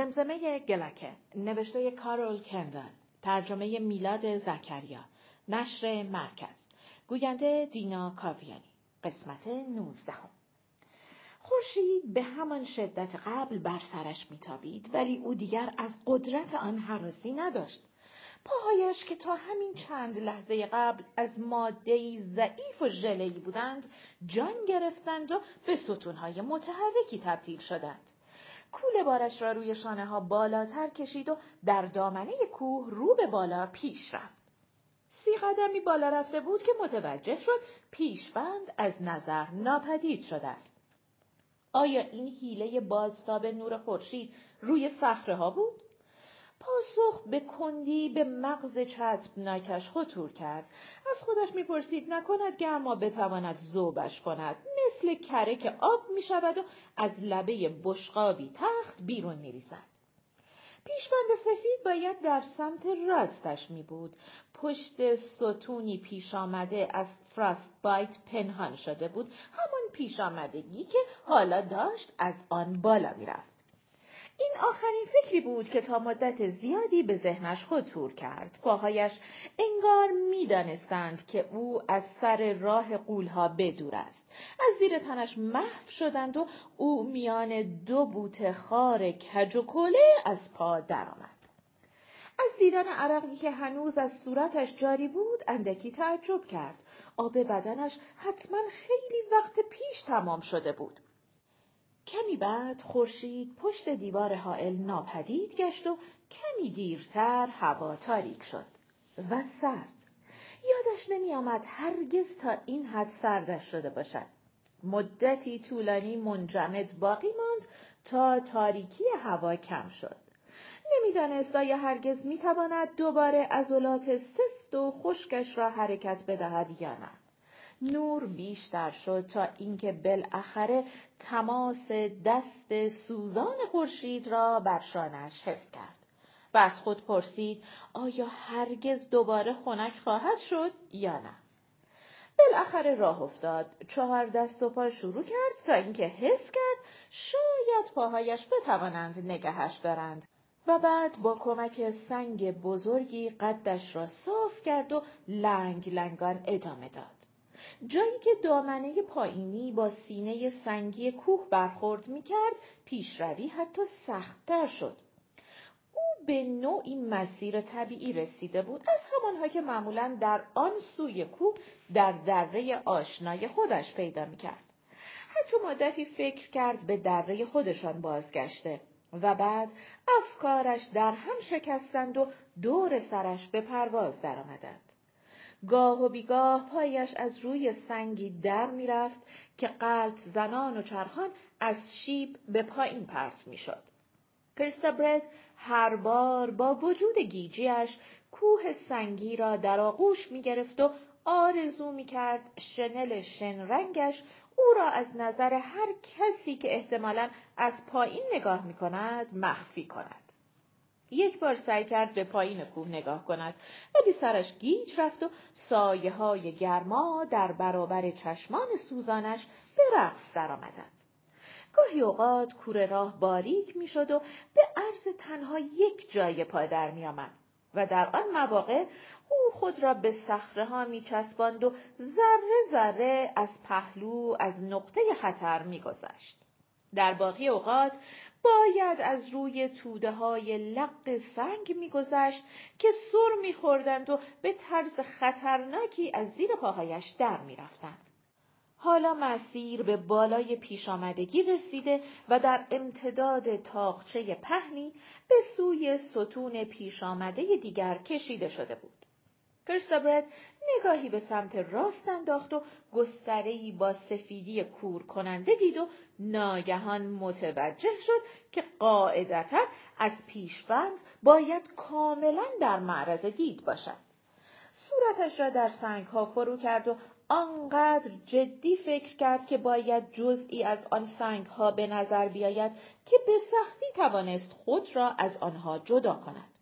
زمزمه گلکه نوشته کارول کندل ترجمه میلاد زکریا نشر مرکز. گوینده دینا کاویانی. قسمت نوزدهم. خورشید به همان شدت قبل بر سرش میتابید ولی او دیگر از قدرت آن حراسی نداشت. پاهایش که تا همین چند لحظه قبل از ماده ضعیف و ژلهای بودند جان گرفتند و به ستونهای متحرکی تبدیل شدند. کوله بارش را روی شانه ها بالاتر کشید و در دامنه کوه رو به بالا پیش رفت. سی قدمی بالا رفته بود که متوجه شد پیشبند از نظر ناپدید شده است. آیا این حیله بازتاب نور خورشید روی صخره ها بود؟ پاسخ به کندی به مغز چسبناکش خطور کرد از خودش می‌پرسید نکند اما بتواند زوبش کند مثل کره که آب می‌شود و از لبه بشقابی تخت بیرون میریزد پیشبند سفید باید در سمت راستش می بود. پشت ستونی پیش آمده از فراست بایت پنهان شده بود. همان پیش آمدگی که حالا داشت از آن بالا می رفت. این آخرین فکری بود که تا مدت زیادی به ذهنش خطور کرد. پاهایش انگار می‌دانستند که او از سر راه قولها بدور است. از زیر تنش محو شدند و او میان دو بوت خار کج و کله از پا درآمد. از دیدن عرقی که هنوز از صورتش جاری بود اندکی تعجب کرد. آب بدنش حتما خیلی وقت پیش تمام شده بود. کمی بعد خورشید پشت دیوار حائل ناپدید گشت و کمی دیرتر هوا تاریک شد. و سرد. یادش نمی آمد هرگز تا این حد سردش شده باشد. مدتی طولانی منجمد باقی ماند تا تاریکی هوا کم شد. نمی‌دانست آیا هرگز می‌تواند دوباره عضلات سفت و خشکش را حرکت بدهد یا نه. نور بیشتر شد تا اینکه بالاخره تماس دست سوزان خورشید را بر شانش حس کرد و از خود پرسید آیا هرگز دوباره خنک خواهد شد یا نه؟ بالاخره راه افتاد. چهار دست و پا شروع کرد تا اینکه حس کرد شاید پاهایش بتوانند نگهش دارند و بعد با کمک سنگ بزرگی قدش را صاف کرد و لنگ لنگان ادامه داد. جایی که دامنه پایینی با سینه سنگی کوه برخورد می‌کرد پیشروی حتی سختتر شد. او به نوعی مسیر طبیعی رسیده بود از همانها که معمولا در آن سوی کوه در دره آشنای خودش پیدا می‌کرد. حتی مدتی فکر کرد به دره خودشان بازگشته و بعد افکارش در هم شکستند و دور سرش به پرواز درآمدند. گاه و بیگاه پایش از روی سنگی در می‌رفت که قلط زنان و چرخان از شیب به پایین پرت می‌شد. کریستابرد هر بار با وجود گیجیش کوه سنگی را در آغوش می گرفت و آرزو می شنل شنرنگش او را از نظر هر کسی که احتمالا از پایین نگاه می کند مخفی کند. یک بار سعی کرد به پایین کوه نگاه کند ولی سرش گیج رفت و سایه های گرما در برابر چشمان سوزانش به رقص درآمدند گاهی اوقات کوره راه باریک می‌شد و به عرض تنها یک جای پا در میآمد و در آن مواقع او خود را به صخره ها می چسباند و ذره ذره از پهلو از نقطه خطر میگذشت. در باقی اوقات باید از روی توده های لق سنگ میگذشت که سر میخوردند و به طرز خطرناکی از زیر پاهایش در می‌رفتند. حالا مسیر به بالای پیش آمدگی رسیده و در امتداد تاقچه پهنی به سوی ستون پیش آمده دیگر کشیده شده بود. کریستابرد نگاهی به سمت راست انداخت و گسترهی با سفیدی کور کننده دید و ناگهان متوجه شد که قاعدتا از پیشبند باید کاملا در معرض دید باشد. صورتش را در سنگ ها فرو کرد و آنقدر جدی فکر کرد که باید جزئی از آن سنگ ها به نظر بیاید که به سختی توانست خود را از آنها جدا کند.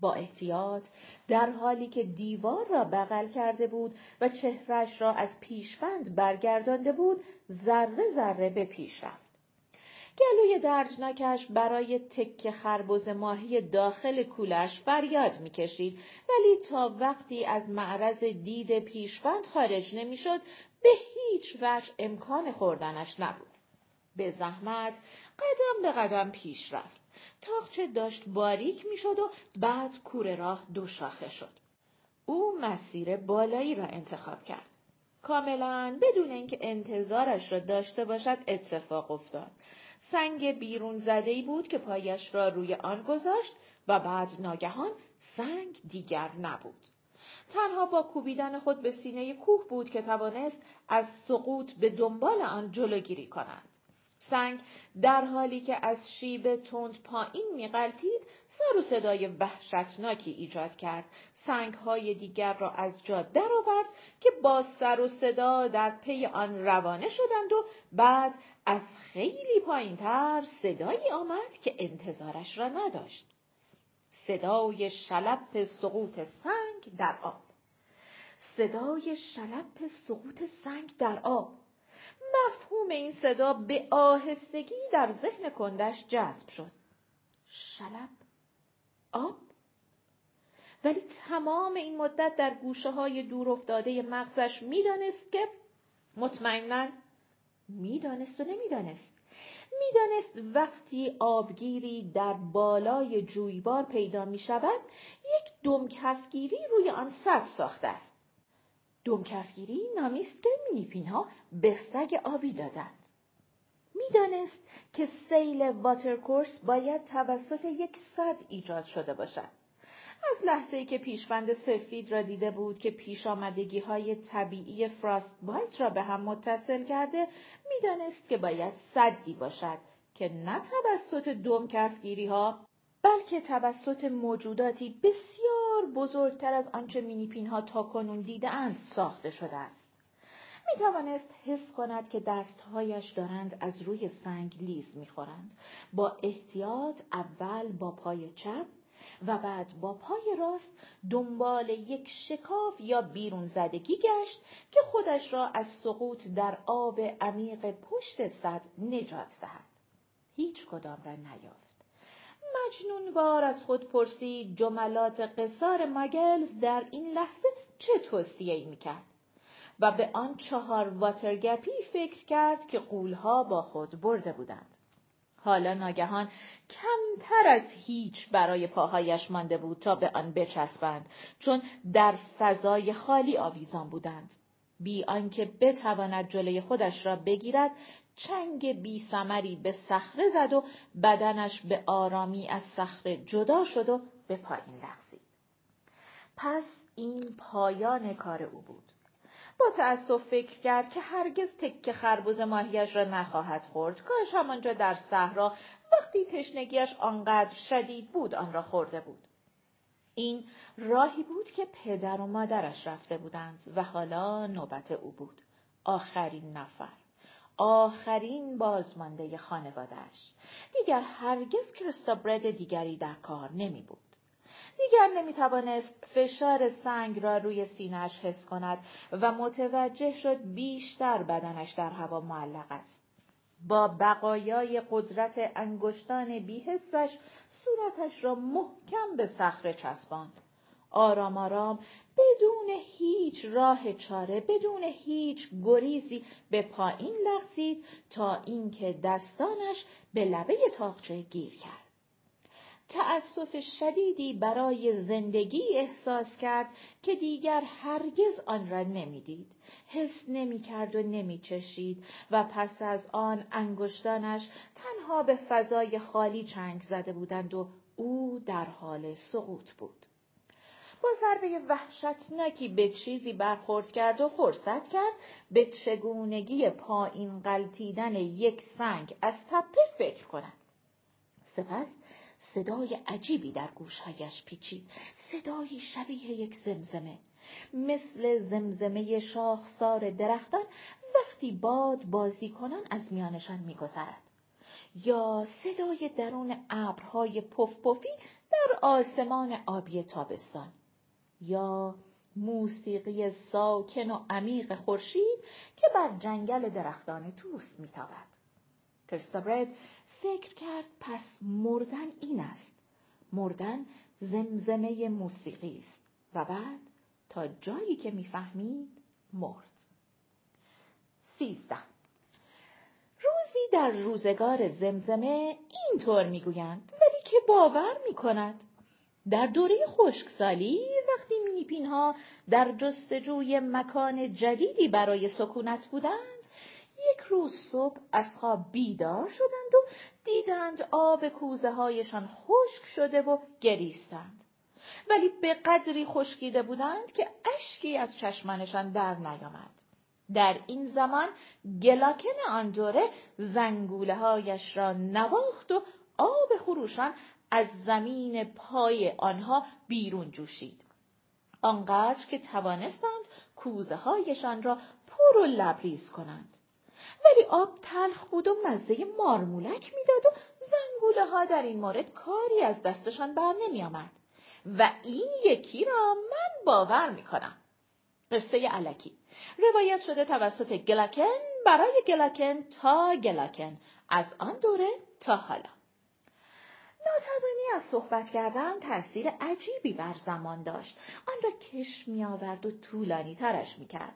با احتیاط در حالی که دیوار را بغل کرده بود و چهرش را از پیشفند برگردانده بود ذره ذره به پیش رفت. گلوی درجناکش برای تک خربز ماهی داخل کولش فریاد می‌کشید ولی تا وقتی از معرض دید پیشوند خارج نمی‌شد به هیچ وجه امکان خوردنش نبود. به زحمت قدم به قدم پیش رفت. تاخچه داشت باریک می‌شد و بعد کوره راه دو شاخه شد. او مسیر بالایی را انتخاب کرد. کاملا بدون اینکه انتظارش را داشته باشد اتفاق افتاد. سنگ بیرون زده بود که پایش را روی آن گذاشت و بعد ناگهان سنگ دیگر نبود. تنها با کوبیدن خود به سینه کوه بود که توانست از سقوط به دنبال آن جلوگیری کند. سنگ در حالی که از شیب تند پایین میقلتید سر و صدای وحشتناکی ایجاد کرد. سنگ های دیگر را از جا درآورد که با سر و صدا در پی آن روانه شدند و بعد از خیلی پایینتر صدایی آمد که انتظارش را نداشت. صدای شلپ سقوط سنگ در آب. صدای شلپ سقوط سنگ در آب. مفهوم این صدا به آهستگی در ذهن کندش جذب شد. شلب؟ آب؟ ولی تمام این مدت در گوشه های دور افتاده مغزش می‌دانست که مطمئنا می‌دانست و نمی‌دانست. می‌دانست وقتی آبگیری در بالای جویبار پیدا می شود یک دم کفگیری روی آن سطح ساخته است. دمکفگیری نامی است که مینیپین ها به سگ آبی دادند. می‌دانست که سیل واترکورس باید توسط یک صد ایجاد شده باشد. از لحظه ای که پیشبند سفید را دیده بود که پیش آمدگی های طبیعی فراست بایت را به هم متصل کرده می‌دانست که باید صدی باشد که نه توسط دم کفگیری ها بلکه توسط موجوداتی بسیار بزرگتر از آنچه مینیپین ها تا کنون دیدهاند ساخته شده است. می توانست حس کند که دستهایش دارند از روی سنگ لیز می خورند. با احتیاط اول با پای چپ و بعد با پای راست دنبال یک شکاف یا بیرون زدگی گشت که خودش را از سقوط در آب عمیق پشت صد نجات دهد. هیچ کدام را نیافت. مجنونوار از خود پرسید جملات قصار مگلز در این لحظه چه توصیه ای می‌کرد و به آن چهار واترگپی فکر کرد که قولها با خود برده بودند. حالا ناگهان کمتر از هیچ برای پاهایش مانده بود تا به آن بچسبند چون در فضای خالی آویزان بودند. بی آنکه بتواند جلوی خودش را بگیرد چنگ بی سمری به صخره زد و بدنش به آرامی از صخره جدا شد و به پایین لغزید. پس این پایان کار او بود. با تأسف فکر کرد که هرگز تک خربوز ماهیش را نخواهد خورد کاش همانجا در صحرا وقتی تشنگیش آنقدر شدید بود آن را خورده بود این راهی بود که پدر و مادرش رفته بودند و حالا نوبت او بود آخرین نفر آخرین بازمانده خانوادهش دیگر هرگز کرستابرد دیگری در کار نمی بود. دیگر نمی توانست فشار سنگ را روی سینهش حس کند و متوجه شد بیشتر بدنش در هوا معلق است. با بقایای قدرت انگشتان بیحسش صورتش را محکم به صخره چسباند. آرام آرام بدون هیچ راه چاره بدون هیچ گریزی به پایین لغزید تا اینکه دستانش به لبه تاقچه گیر کرد. تأسف شدیدی برای زندگی احساس کرد که دیگر هرگز آن را نمی‌دید. حس نمی کرد و نمی چشید و پس از آن انگشتانش تنها به فضای خالی چنگ زده بودند و او در حال سقوط بود. با ضربه وحشتناکی به چیزی برخورد کرد و فرصت کرد به چگونگی پایین قلتیدن یک سنگ از تپه فکر کند. سپس صدای عجیبی در گوشهایش پیچید. صدایی شبیه یک زمزمه. مثل زمزمه شاخسار درختان وقتی باد بازی کنان از میانشان میگذرد. یا صدای درون ابرهای پفپفی در آسمان آبی تابستان. یا موسیقی ساکن و عمیق خورشید که بر جنگل درختان توس میتابد کریستابرد فکر کرد پس مردن این است. مردن زمزمه موسیقی است و بعد تا جایی که می‌فهمید مرد. سیزده روزی در روزگار زمزمه اینطور می‌گویند ولی که باور می‌کند در دوره خشکسالی وقتی مینیپین ها در جستجوی مکان جدیدی برای سکونت بودند یک روز صبح از خواب بیدار شدند و دیدند آب کوزه هایشان خشک شده و گریستند. ولی به قدری خشکیده بودند که اشکی از چشمانشان در نیامد. در این زمان گلاکن آن دوره زنگوله هایش را نواخت و آب خروشان از زمین پای آنها بیرون جوشید. آنقدر که توانستند کوزه هایشان را پر و لبریز کنند. ولی آب تلخ بود و مزه مارمولک می‌داد و زنگوله ها در این مورد کاری از دستشان بر نمی آمد. و این یکی را من باور می کنم. قصه علکی روایت شده توسط گلاکن برای گلاکن تا گلاکن از آن دوره تا حالا. ناتوانی از صحبت کردن تاثیر عجیبی بر زمان داشت. آن را کش می آورد و طولانی ترش می کرد.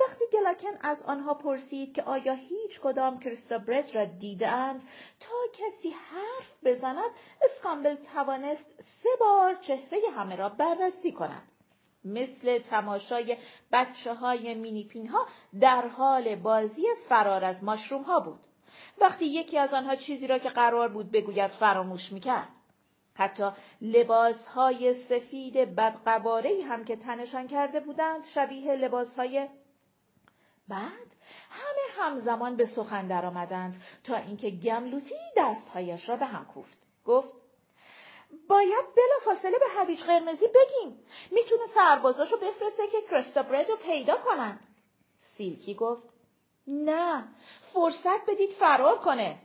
وقتی گلاکن از آنها پرسید که آیا هیچ کدام کریستابرد را دیدند تا کسی حرف بزند اسکامبل توانست سه بار چهره همه را بررسی کند. مثل تماشای بچه های مینیپین ها در حال بازی فرار از ماشروم ها بود. وقتی یکی از آنها چیزی را که قرار بود بگوید فراموش می‌کرد. حتی لباس های سفید بدقواره هم که تنشان کرده بودند شبیه لباس های بعد همه همزمان به سخن درآمدند تا اینکه گملوتی دستهایش را به هم کوفت. گفت باید بلا فاصله به هویج قرمزی بگیم. می‌تونه سربازاشو بفرسته که کرستابرد رو پیدا کنند. سیلکی گفت نه فرصت بدید فرار کنه.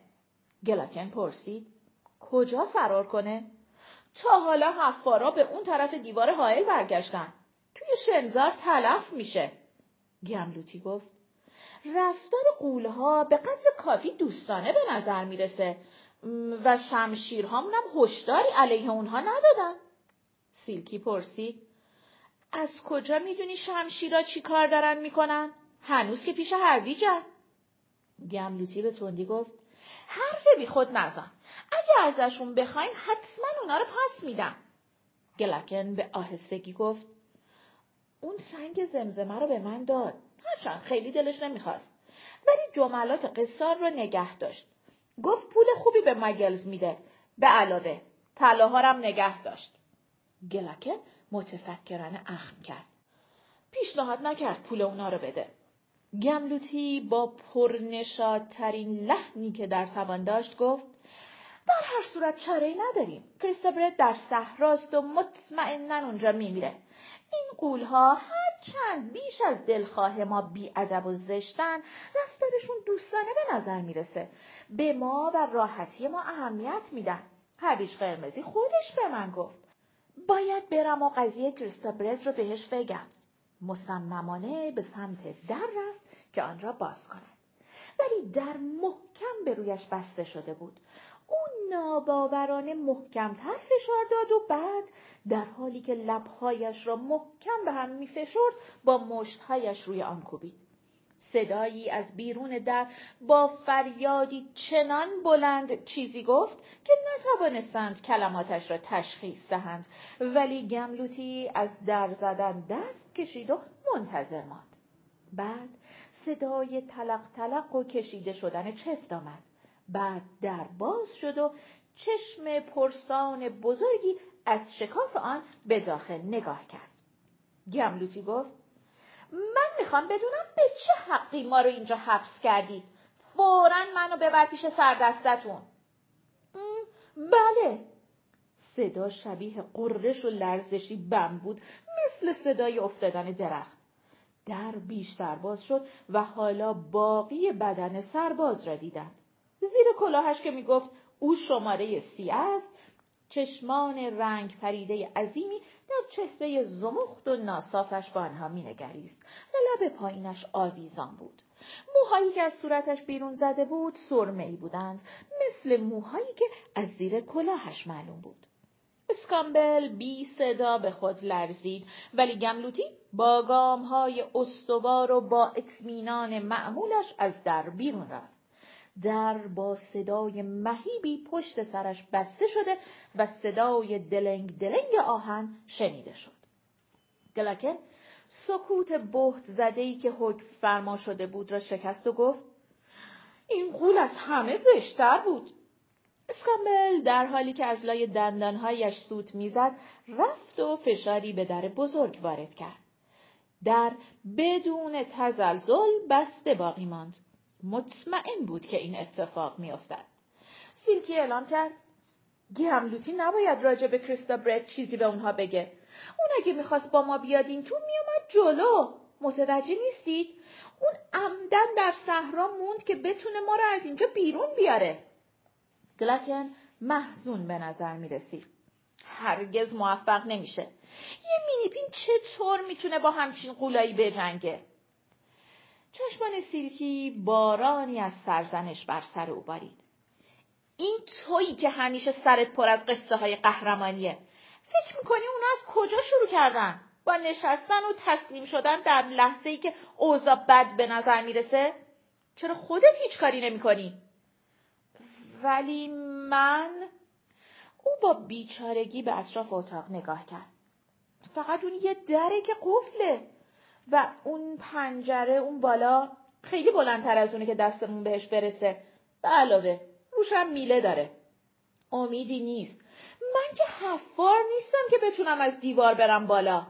گلاکن پرسید کجا فرار کنه؟ تا حالا حفارا به اون طرف دیوار حائل برگشتن. توی شنزار تلف میشه. گملوتی گفت رفتار قولها به قدر کافی دوستانه به نظر می‌رسه و شمشیرهامونم هشداری علیه اونها ندادن. سیلکی پرسید از کجا می‌دونی شمشیرا چی کار دارن می‌کنن؟ هنوز که پیش هرویجن. گملوتی به تندی گفت حرف بی خود نزن. اگه ازشون بخواین حتما اونا رو پاس میدم. گلکن به آهستگی گفت اون سنگ زمزمه رو به من داد. هرچند خیلی دلش نمی‌خواست. ولی جملات قصار رو نگه داشت. گفت پول خوبی به مگلز میده. به علاوه طلاها هم نگه داشت. گلکه متفکرانه اخم کرد. پیشنهاد نکرد پول اونا رو بده. گملوتی با پرنشادترین لحنی که در توان داشت گفت در هر صورت چاره نداریم. کریستوبرت در صحراست و مطمئنا اونجا میمیره. این قولها هر چند بیش از دلخواه ما بیادب و زشتن رفتارشون دوستانه به نظر می‌رسه. به ما و راحتی ما اهمیت میدن. هویج قرمزی خودش به من گفت. باید برم و قضیه کریستابرد رو بهش بگم. مصممانه به سمت در رفت که آن را باز کند. ولی در محکم به رویش بسته شده بود. اون ناباورانه محکمتر فشار داد و بعد در حالی که لبهایش را محکم به هم میفشرد با مشتهایش روی آن کوبید. صدایی از بیرون در با فریادی چنان بلند چیزی گفت که نتوانستند کلماتش را تشخیص دهند ولی گملوتی از در زدن دست کشید و منتظر ماند. بعد صدای تلق تلق و کشیده شدن چفت آمد. بعد در باز شد و چشم پرسان بزرگی از شکاف آن به داخل نگاه کرد. گملوتی گفت من می‌خوام بدونم به چه حقی ما رو اینجا حبس کردی. فورا منو ببر پیش سردستتون. بله. صدا شبیه قررش و لرزشی بم بود مثل صدای افتادن درخت. در بیشتر باز شد و حالا باقی بدن سرباز را دیدند. زیر کلاهش که می‌گفت او شماره سی است چشمان رنگ پریده عظیمی در چهره زمخت و ناصافش با آنها مینگریست و لب پایینش آویزان بود موهایی که از صورتش بیرون زده بود سرمه‌ای بودند مثل موهایی که از زیر کلاهش معلوم بود. اسکامبل بی صدا به خود لرزید ولی گملوتی با گام های استوار و با اطمینان معمولش از در بیرون رفت. در با صدای مهیبی پشت سرش بسته شده و صدای دلنگ دلنگ آهن شنیده شد. گلاکن سکوت بهت زدهی که حکم فرما شده بود را شکست و گفت این قول از همه زشتر بود. اسکامبل در حالی که از لای دندانهایش سوت می‌زد رفت و فشاری به در بزرگ وارد کرد. در بدون تزلزل بسته باقی ماند. مطمئن بود که این اتفاق میافتد. سیلکی اعلام کرد گیملوتی نباید راجع به کریستا برد چیزی به اونها بگه. اون اگه می‌خواست با ما بیاد این تو میومد جلو. متوجه نیستید؟ اون عمدن در صحرا موند که بتونه ما رو از اینجا بیرون بیاره. گلکن محزون به نظر می. هرگز موفق نمیشه. یه مینیپین چطور می‌تونه با همچین قولایی بجنگه؟ چشمان سیلکی بارانی از سرزنش بر سر او بارید. این تویی که همیشه سرت پر از قصه های قهرمانیه. فکر می‌کنی اونا از کجا شروع کردن؟ با نشستن و تسلیم شدن در لحظه ای که اوضاع بد به نظر می‌رسه؟ چرا خودت هیچ کاری نمی‌کنی؟ ولی من او با بیچارگی به اطراف اتاق نگاه کرد. فقط اون یه دره که قفله و اون پنجره اون بالا خیلی بلندتر از اونه که دستمون بهش برسه. به علاوه روشم میله داره. امیدی نیست. من که حفار نیستم که بتونم از دیوار برم بالا.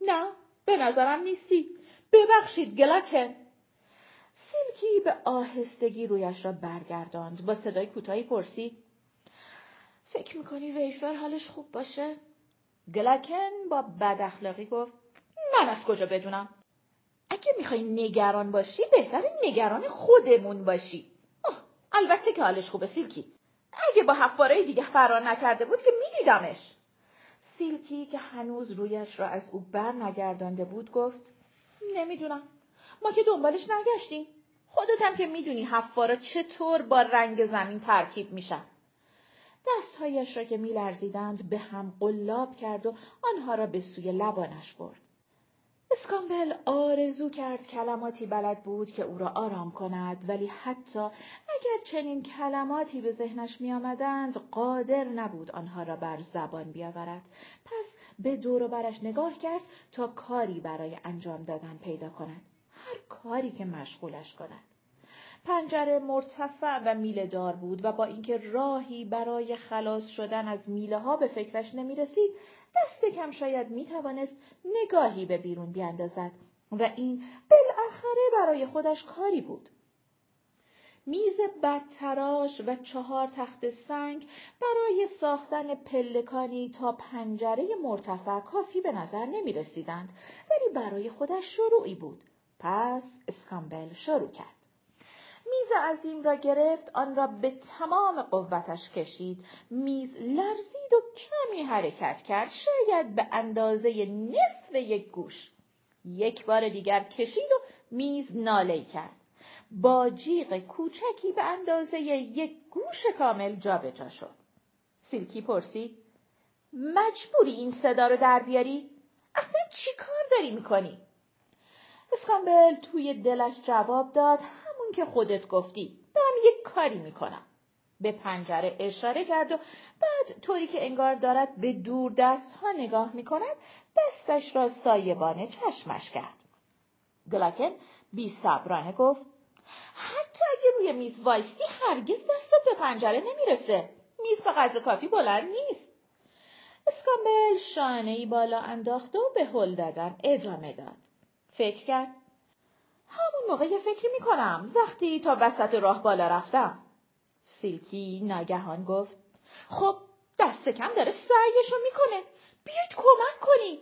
نه به نظرم نیستی. ببخشید گلاکن. سیلکی به آهستگی رویش را برگرداند. با صدای کوتاهی پرسید. فکر می‌کنی ویفر حالش خوب باشه؟ گلاکن با بد اخلاقی گفت من از کجا بدونم؟ اگه می‌خوای نگران باشی بهتره نگران خودمون باشی. البته که حالش خوبه سیلکی. اگه با حفارای دیگه فرار نکرده بود که میدیدمش. سیلکی که هنوز رویش را از او بر نگردانده بود گفت نمی‌دونم. ما که دنبالش نگشتیم. خودت هم که می‌دونی حفارا چطور با رنگ زمین ترکیب میشن. دستهایش را که میلرزیدند به هم قلاب کرد و آنها را به سوی لبانش برد. اسکامبل آرزو کرد کلماتی بلد بود که او را آرام کند ولی حتی اگر چنین کلماتی به ذهنش می آمدند قادر نبود آنها را بر زبان بیاورد پس به دور برش نگاه کرد تا کاری برای انجام دادن پیدا کند هر کاری که مشغولش کند پنجره مرتفع و میله دار بود و با اینکه راهی برای خلاص شدن از میله ها به فکرش نمی رسید دست کم شاید می توانست نگاهی به بیرون بیاندازد و این بالاخره برای خودش کاری بود. میز بدتراش و چهار تخت سنگ برای ساختن پلکانی تا پنجره مرتفع کافی به نظر نمی رسیدند ولی برای خودش شروعی بود. پس اسکامبل شروع کرد. میز عظیم را گرفت آن را به تمام قوتش کشید. میز لرزید و کمی حرکت کرد. شاید به اندازه نصف یک گوش. یک بار دیگر کشید و میز ناله کرد. با جیغ کوچکی به اندازه یک گوش کامل جابجا جا شد. سیلکی پرسید مجبوری این صدا رو در بیاری؟ اصلا چی کار داری می‌کنی؟ اسکامبل توی دلش جواب داد که خودت گفتی دارم یک کاری می‌کنم به پنجره اشاره کرد و بعد طوری که انگار دارد به دور دست ها نگاه می کند دستش را سایبانه چشمش کرد. گلاکن بی صبرانه گفت حتی اگه روی میز وایستی هرگز دستت به پنجره نمی‌رسه. میز به قدر کافی بلند نیست. اسکامبل شانه ای بالا انداخت و به هل دادن ادامه داد. فکر کرد همون موقع یه فکری می‌کنم وقتی تا وسط راه بالا رفتم. سیلکی ناگهان گفت خب دست کم داره سعیشو می‌کنه بیاید کمک کنی.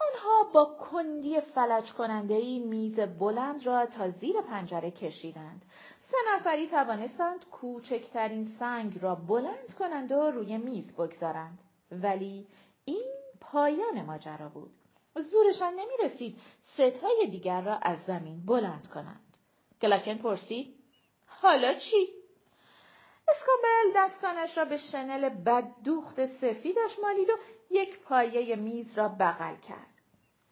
آنها با کندی فلج کننده ای میز بلند را تا زیر پنجره کشیدند. سه نفری توانستند کوچکترین سنگ را بلند کنند و روی میز بگذارند. ولی این پایان ماجرا بود. زورشان نمی رسید ستای دیگر را از زمین بلند کنند. گلاکن پرسید حالا چی؟ اسکامبل دستانش را به شنل بددوخت سفیدش مالید و یک پایه میز را بغل کرد.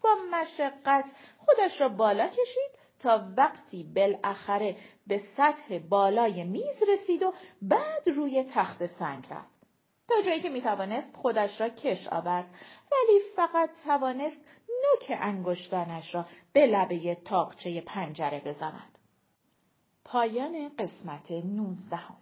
با مشقت خودش را بالا کشید تا وقتی بالاخره به سطح بالای میز رسید و بعد روی تخت سنگ رفت. تا جایی که می‌توانست خودش را کش آورد ولی فقط توانست نوک انگشتانش را به لبه تاقچه پنجره بزند. پایان قسمت نوزدهم